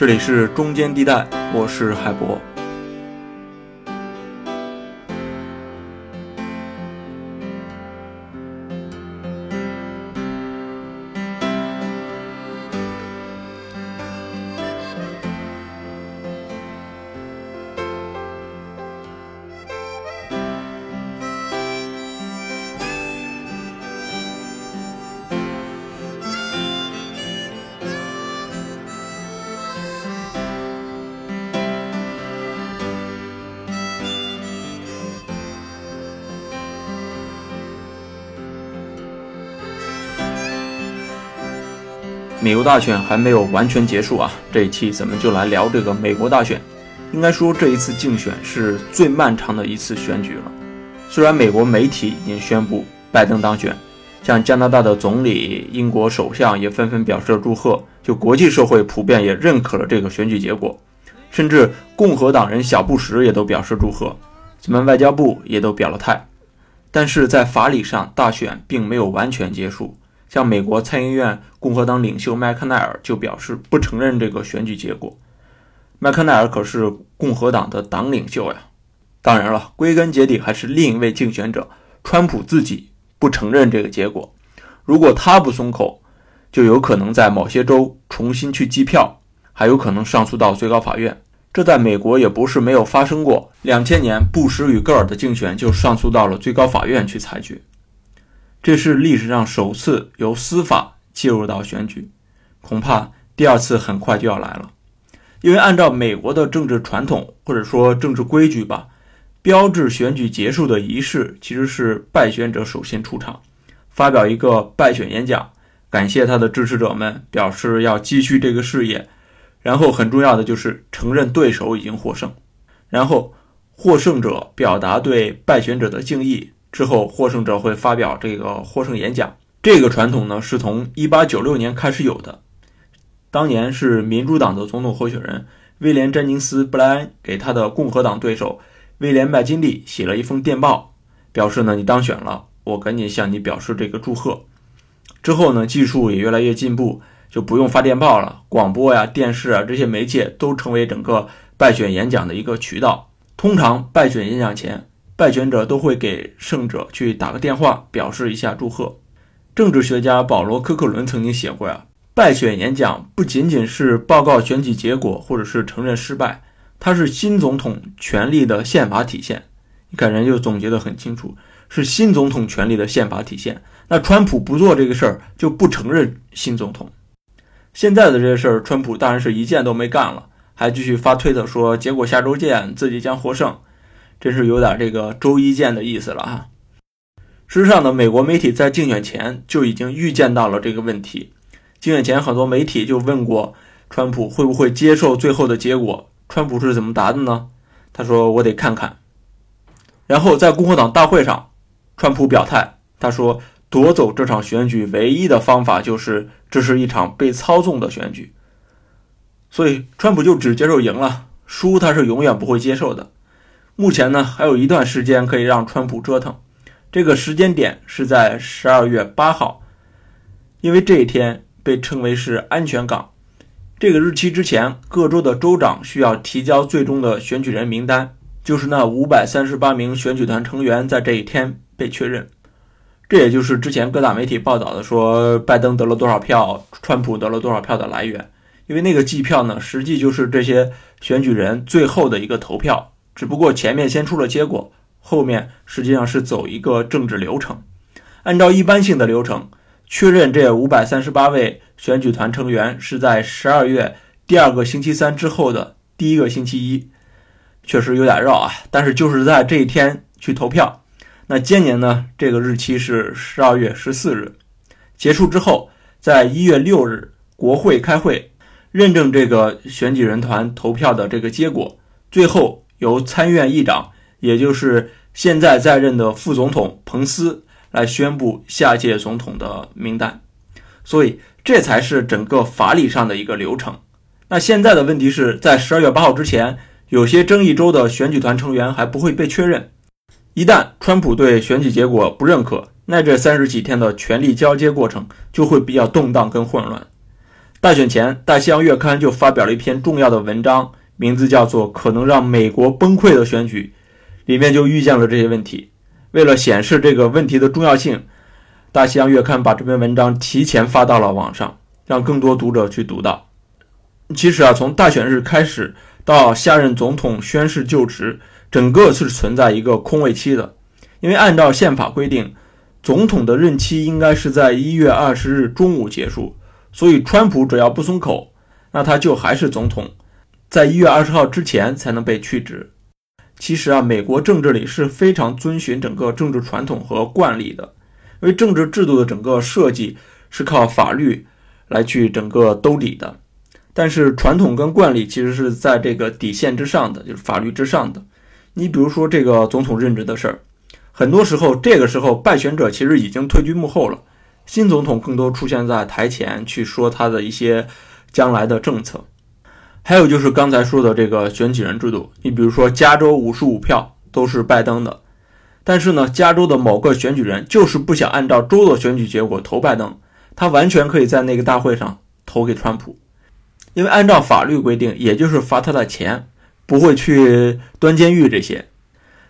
这里是中间地带，我是海博。美国大选还没有完全结束啊！这一期咱们就来聊这个美国大选。应该说，这一次竞选是最漫长的一次选举了。虽然美国媒体已经宣布拜登当选，像加拿大的总理、英国首相也纷纷表示了祝贺，就国际社会普遍也认可了这个选举结果，甚至共和党人小布什也都表示祝贺，咱们外交部也都表了态。但是在法理上，大选并没有完全结束。像美国参议院共和党领袖麦克奈尔就表示不承认这个选举结果。麦克奈尔可是共和党的党领袖呀。当然了，归根结底还是另一位竞选者川普自己不承认这个结果。如果他不松口，就有可能在某些州重新去计票，还有可能上诉到最高法院。这在美国也不是没有发生过。两千年布什与戈尔的竞选就上诉到了最高法院去裁决。这是历史上首次由司法介入到选举，恐怕第二次很快就要来了。因为按照美国的政治传统或者说政治规矩吧，标志选举结束的仪式其实是败选者首先出场，发表一个败选演讲，感谢他的支持者们，表示要继续这个事业。然后很重要的就是承认对手已经获胜，然后获胜者表达对败选者的敬意。之后，获胜者会发表这个获胜演讲。这个传统呢，是从1896年开始有的。当年是民主党的总统候选人威廉·詹宁斯·布莱恩给他的共和党对手威廉·麦金利写了一封电报，表示呢你当选了，我赶紧向你表示这个祝贺。之后呢，技术也越来越进步，就不用发电报了，广播呀、电视啊这些媒介都成为整个败选演讲的一个渠道。通常败选演讲前。败选者都会给胜者去打个电话，表示一下祝贺。政治学家保罗·科克伦曾经写过呀，败选演讲不仅仅是报告选举结果，或者是承认失败，它是新总统权力的宪法体现。你看人就总结得很清楚，是新总统权力的宪法体现。那川普不做这个事儿，就不承认新总统。现在的这些事儿，川普当然是一件都没干了，还继续发推特说结果下周见，自己将获胜。真是有点这个周一见的意思了哈。事实上呢，美国媒体在竞选前就已经预见到了这个问题。竞选前，很多媒体就问过川普会不会接受最后的结果。川普是怎么答的呢？他说：“我得看看。”然后在共和党大会上，川普表态，他说：“夺走这场选举唯一的方法就是这是一场被操纵的选举。”所以，川普就只接受赢了，输他是永远不会接受的。目前呢，还有一段时间可以让川普折腾。这个时间点是在十二月八号，因为这一天被称为是安全港。这个日期之前，各州的州长需要提交最终的选举人名单，就是那五百三十八名选举团成员在这一天被确认。这也就是之前各大媒体报道的说拜登得了多少票，川普得了多少票的来源。因为那个计票呢，实际就是这些选举人最后的一个投票。只不过前面先出了结果，后面实际上是走一个政治流程。按照一般性的流程，确认这五百三十八位选举团成员是在十二月第二个星期三之后的第一个星期一，确实有点绕啊。但是就是在这一天去投票。那今年呢，这个日期是十二月十四日，结束之后，在一月六日国会开会认证这个选举人团投票的这个结果，最后。由参议院议长，也就是现在在任的副总统彭斯来宣布下届总统的名单，所以这才是整个法理上的一个流程。那现在的问题是在十二月八号之前，有些争议州的选举团成员还不会被确认。一旦川普对选举结果不认可，那这三十几天的权力交接过程就会比较动荡跟混乱。大选前，《大西洋月刊》就发表了一篇重要的文章，名字叫做《可能让美国崩溃的选举》，里面就预见了这些问题。为了显示这个问题的重要性，《大西洋月刊》把这篇文章提前发到了网上，让更多读者去读到。其实啊，从大选日开始到下任总统宣誓就职，整个是存在一个空位期的，因为按照宪法规定，总统的任期应该是在一月二十日中午结束，所以川普只要不松口，那他就还是总统，在一月二十号之前才能被去职。其实啊，美国政治里是非常遵循整个政治传统和惯例的，因为政治制度的整个设计是靠法律来去整个兜底的。但是传统跟惯例其实是在这个底线之上的，就是法律之上的。你比如说这个总统任职的事儿，很多时候这个时候败选者其实已经退居幕后了，新总统更多出现在台前去说他的一些将来的政策。还有就是刚才说的这个选举人制度，你比如说加州五十五票都是拜登的，但是呢，加州的某个选举人就是不想按照州的选举结果投拜登，他完全可以在那个大会上投给川普。因为按照法律规定，也就是罚他的钱，不会去端监狱这些。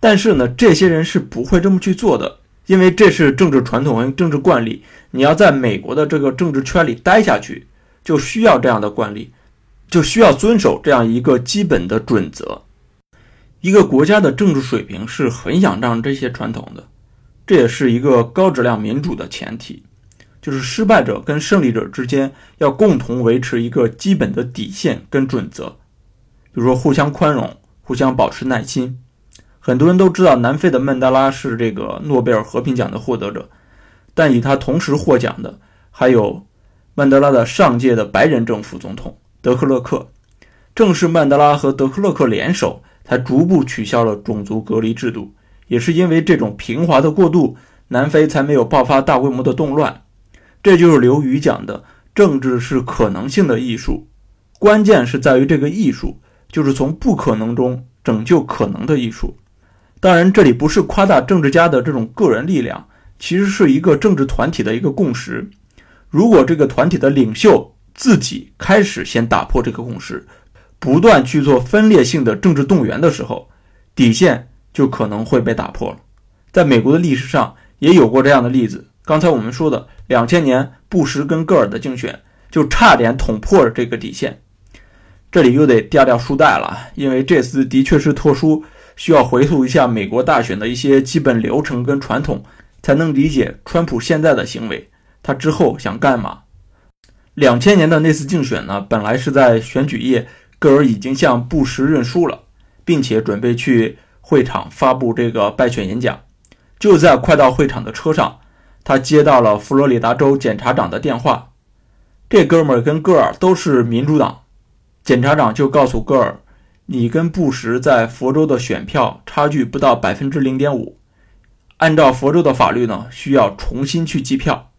但是呢，这些人是不会这么去做的，因为这是政治传统和政治惯例。你要在美国的这个政治圈里待下去，就需要这样的惯例，就需要遵守这样一个基本的准则。一个国家的政治水平是很仰仗这些传统的，这也是一个高质量民主的前提。就是失败者跟胜利者之间要共同维持一个基本的底线跟准则，比如说互相宽容、互相保持耐心。很多人都知道南非的曼德拉是这个诺贝尔和平奖的获得者，但与他同时获奖的还有曼德拉的上届的白人政府总统德克勒克。正是曼德拉和德克勒克联手，才逐步取消了种族隔离制度。也是因为这种平滑的过渡，南非才没有爆发大规模的动乱。这就是刘宇讲的，政治是可能性的艺术，关键是在于这个艺术，就是从不可能中拯救可能的艺术。当然，这里不是夸大政治家的这种个人力量，其实是一个政治团体的一个共识。如果这个团体的领袖自己开始先打破这个共识，不断去做分裂性的政治动员的时候，底线就可能会被打破了。在美国的历史上也有过这样的例子。刚才我们说的两千年布什跟戈尔的竞选，就差点捅破了这个底线。这里又得掉掉书袋了，因为这次的确是特殊，需要回溯一下美国大选的一些基本流程跟传统，才能理解川普现在的行为，他之后想干嘛。两千年的那次竞选呢，本来是在选举夜，戈尔已经向布什认输了，并且准备去会场发布这个败选演讲，就在快到会场的车上。他接到了佛罗里达州检察长的电话，这哥们儿跟戈尔都是民主党，检察长就告诉戈尔，你跟布什在佛州的选票差距不到百分之零点五，按照佛州的法律呢，需要重新去计票。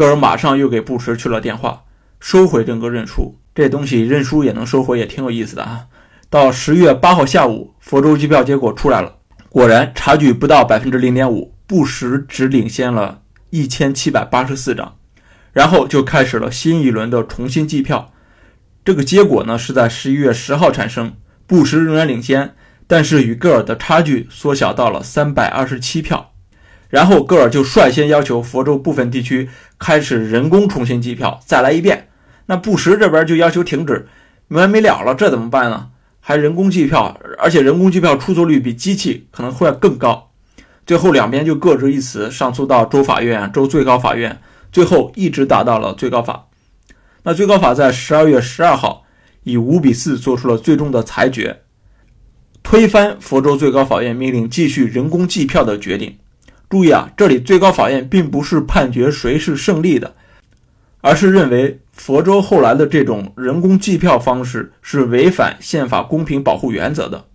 戈尔马上又给布什去了电话，收回整个认输。这东西认输也能收回，也挺有意思的啊。到十月八号下午，佛州计票结果出来了，果然差距不到百分之零点五。布什只领先了一千七百八十四张，然后就开始了新一轮的重新计票。这个结果呢是在十一月十号产生，布什仍然领先，但是与戈尔的差距缩小到了三百二十七票。然后戈尔就率先要求佛州部分地区开始人工重新计票，再来一遍。那布什这边就要求停止，没完没了了，这怎么办呢？还人工计票，而且人工计票出错率比机器可能会要更高。最后两边就各执一词，上诉到州法院、州最高法院，最后一直打到了最高法。那最高法在十二月十二号以五比四做出了最终的裁决，推翻佛州最高法院命令继续人工计票的决定。注意啊，这里最高法院并不是判决谁是胜利的，而是认为佛州后来的这种人工计票方式是违反宪法公平保护原则的。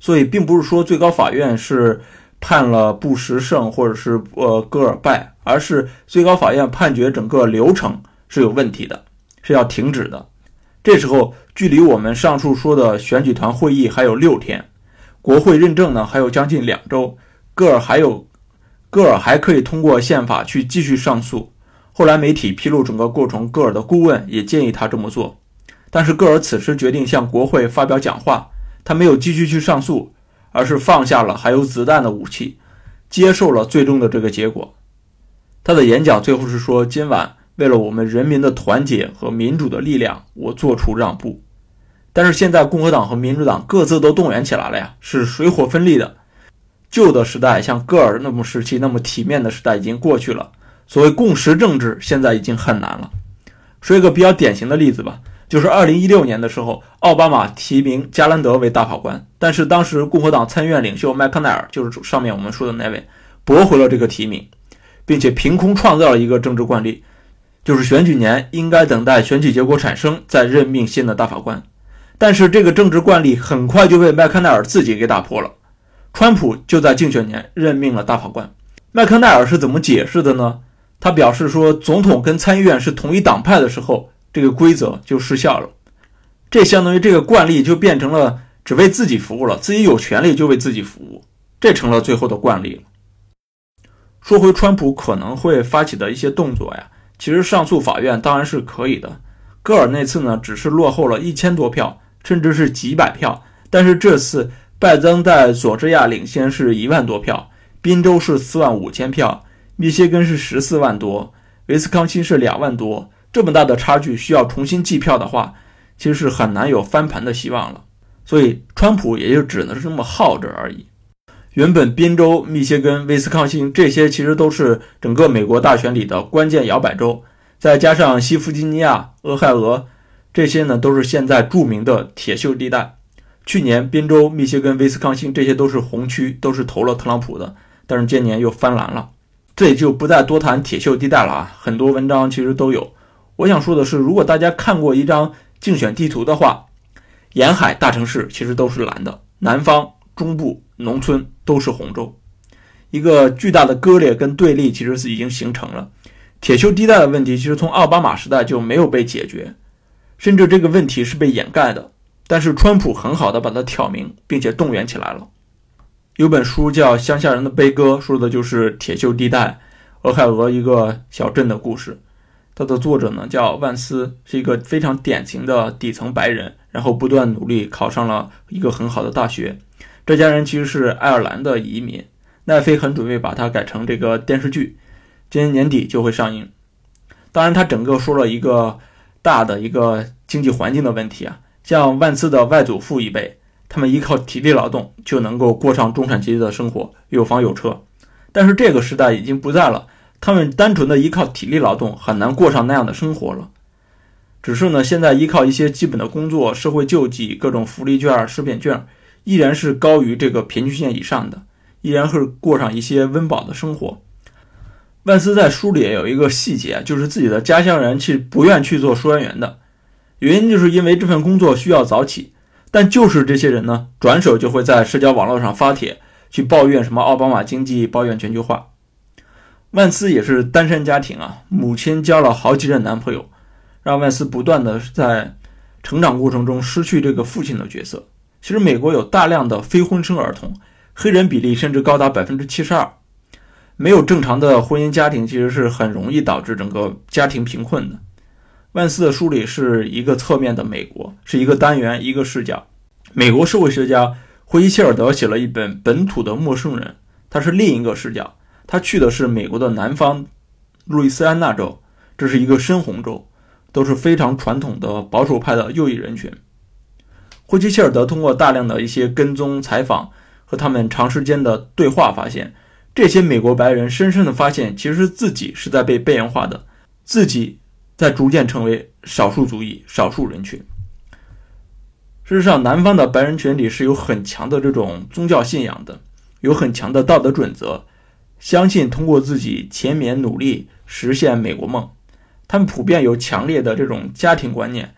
所以，并不是说最高法院是。判了布什胜，或者是呃戈尔败，而是最高法院判决整个流程是有问题的，是要停止的。这时候距离我们上述说的选举团会议还有六天，国会认证呢还有将近两周，戈尔还有戈尔还可以通过宪法去继续上诉，后来媒体披露整个过程，戈尔的顾问也建议他这么做，但是戈尔此时决定向国会发表讲话，他没有继续去上诉，而是放下了还有子弹的武器，接受了最终的这个结果。他的演讲最后是说：“今晚为了我们人民的团结和民主的力量，我做出让步。”但是现在共和党和民主党各自都动员起来了呀，是水火分立的。旧的时代，像戈尔那么时期那么体面的时代已经过去了。所谓共识政治现在已经很难了。说一个比较典型的例子吧，就是二零一六年的时候，奥巴马提名加兰德为大法官，但是当时共和党参议院领袖麦康奈尔，就是上面我们说的那位，驳回了这个提名，并且凭空创造了一个政治惯例，就是选举年应该等待选举结果产生再任命新的大法官。但是这个政治惯例很快就被麦康奈尔自己给打破了，川普就在竞选年任命了大法官。麦克奈尔是怎么解释的呢？他表示说，总统跟参议院是同一党派的时候，这个规则就失效了。这相当于这个惯例就变成了只为自己服务了，自己有权利就为自己服务，这成了最后的惯例了。说回川普可能会发起的一些动作呀，其实上诉法院当然是可以的。戈尔那次呢，只是落后了一千多票，甚至是几百票，但是这次拜登在佐治亚领先是一万多票，宾州是四万五千票。密歇根是十四万多，威斯康星是两万多，这么大的差距，需要重新计票的话，其实是很难有翻盘的希望了。所以，川普也就只能是这么耗着而已。原本宾州、密歇根、威斯康星这些其实都是整个美国大选里的关键摇摆州，再加上西弗吉尼亚、俄亥俄这些呢，都是现在著名的铁锈地带。去年宾州、密歇根、威斯康星这些都是红区，都是投了特朗普的，但是今年又翻蓝了。这里就不再多谈铁锈地带了啊，很多文章其实都有。我想说的是，如果大家看过一张竞选地图的话，沿海大城市其实都是蓝的，南方、中部、农村都是红州。一个巨大的割裂跟对立其实是已经形成了。铁锈地带的问题其实从奥巴马时代就没有被解决，甚至这个问题是被掩盖的。但是川普很好的把它挑明，并且动员起来了。有本书叫《乡下人的悲歌》，说的就是铁锈地带俄亥俄一个小镇的故事。它的作者呢叫万斯，是一个非常典型的底层白人，然后不断努力考上了一个很好的大学。这家人其实是爱尔兰的移民。奈飞很准备把它改成这个电视剧，今年年底就会上映。当然，他整个说了一个大的一个经济环境的问题啊，像万斯的外祖父一辈。他们依靠体力劳动就能够过上中产阶级的生活，有房有车。但是这个时代已经不在了，他们单纯的依靠体力劳动很难过上那样的生活了。只是呢，现在依靠一些基本的工作、社会救济、各种福利券、食品券，依然是高于这个贫穷线以上的，依然是过上一些温饱的生活。万斯在书里也有一个细节，就是自己的家乡人去不愿去做收银员的原因，就是因为这份工作需要早起。但就是这些人呢，转手就会在社交网络上发帖去抱怨什么奥巴马经济，抱怨全球化。万斯也是单身家庭啊，母亲交了好几任男朋友，让万斯不断的在成长过程中失去这个父亲的角色。其实美国有大量的非婚生儿童，黑人比例甚至高达百分之七十二。没有正常的婚姻家庭，其实是很容易导致整个家庭贫困的。万斯的书里是一个侧面的美国，是一个单元一个视角。美国社会学家霍伊切尔德写了一本《本土的陌生人》，他是另一个视角，他去的是美国的南方路易斯安那州，这是一个深红州，都是非常传统的保守派的右翼人群。霍伊切尔德通过大量的一些跟踪采访和他们长时间的对话，发现这些美国白人深深的发现，其实自己是在被边缘化的，自己。在逐渐成为少数族裔、少数人群。事实上，南方的白人群体是有很强的这种宗教信仰的，有很强的道德准则，相信通过自己勤勉努力实现美国梦。他们普遍有强烈的这种家庭观念，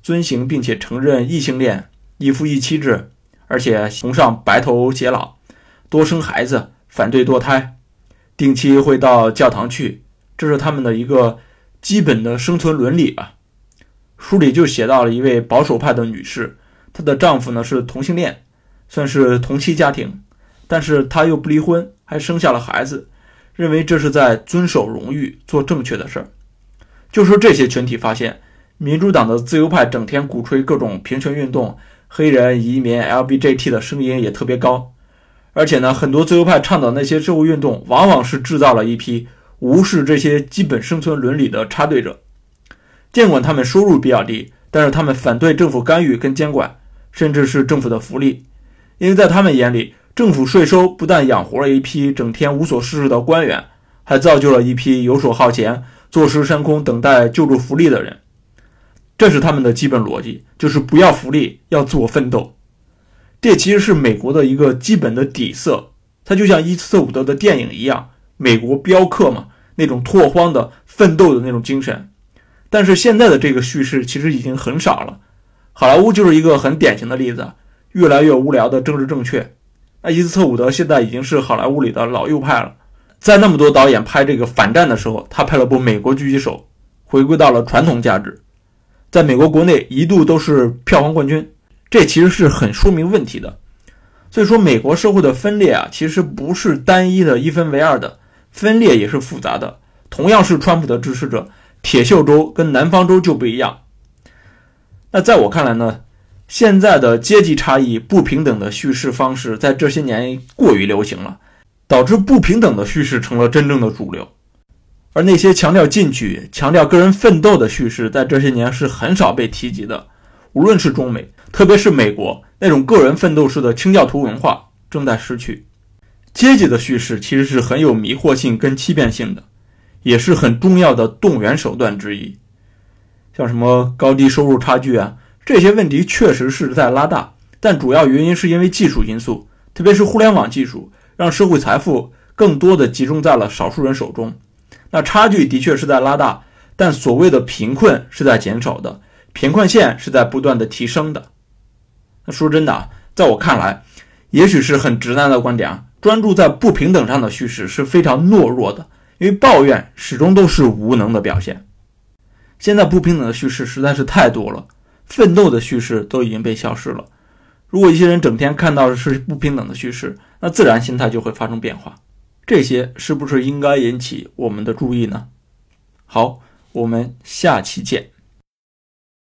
遵行并且承认异性恋、一夫一妻制，而且崇尚白头偕老、多生孩子，反对堕胎，定期会到教堂去，这是他们的一个。基本的生存伦理吧，书里就写到了一位保守派的女士，她的丈夫呢是同性恋，算是同妻家庭，但是她又不离婚，还生下了孩子，认为这是在遵守荣誉，做正确的事儿。就说这些群体发现，民主党的自由派整天鼓吹各种平权运动、黑人移民、LBJT 的声音也特别高，而且呢，很多自由派倡导那些社会运动，往往是制造了一批无视这些基本生存伦理的插队者。尽管他们收入比较低，但是他们反对政府干预跟监管，甚至是政府的福利，因为在他们眼里，政府税收不但养活了一批整天无所事事的官员，还造就了一批游手好闲。坐吃山空，等待救助福利的人，这是他们的基本逻辑，就是不要福利，要自我奋斗。这其实是美国的一个基本的底色，它就像伊斯特伍德的电影一样，美国镖客嘛，那种拓荒的奋斗的那种精神。但是现在的这个叙事其实已经很少了，好莱坞就是一个很典型的例子，越来越无聊的政治正确。那伊斯特伍德现在已经是好莱坞里的老右派了。在那么多导演拍这个反战的时候，他拍了部《美国狙击手》，回归到了传统价值，在美国国内一度都是票房冠军，这其实是很说明问题的。所以说，美国社会的分裂啊，其实不是单一的一分为二的，分裂也是复杂的。同样是川普的支持者，铁锈州跟南方州就不一样。那在我看来呢，现在的阶级差异、不平等的叙事方式，在这些年过于流行了。导致不平等的叙事成了真正的主流，而那些强调进取、强调个人奋斗的叙事，在这些年是很少被提及的。无论是中美，特别是美国，那种个人奋斗式的清教徒文化正在失去。阶级的叙事其实是很有迷惑性跟欺骗性的，也是很重要的动员手段之一。像什么高低收入差距啊，这些问题确实是在拉大，但主要原因是因为技术因素，特别是互联网技术。让社会财富更多的集中在了少数人手中，那差距的确是在拉大，但所谓的贫困是在减少的，贫困线是在不断的提升的。那说真的啊，在我看来，也许是很直男的观点啊，专注在不平等上的叙事是非常懦弱的，因为抱怨始终都是无能的表现。现在不平等的叙事实在是太多了，奋斗的叙事都已经被消失了。如果一些人整天看到的是不平等的叙事，那自然心态就会发生变化。这些是不是应该引起我们的注意呢？好，我们下期见。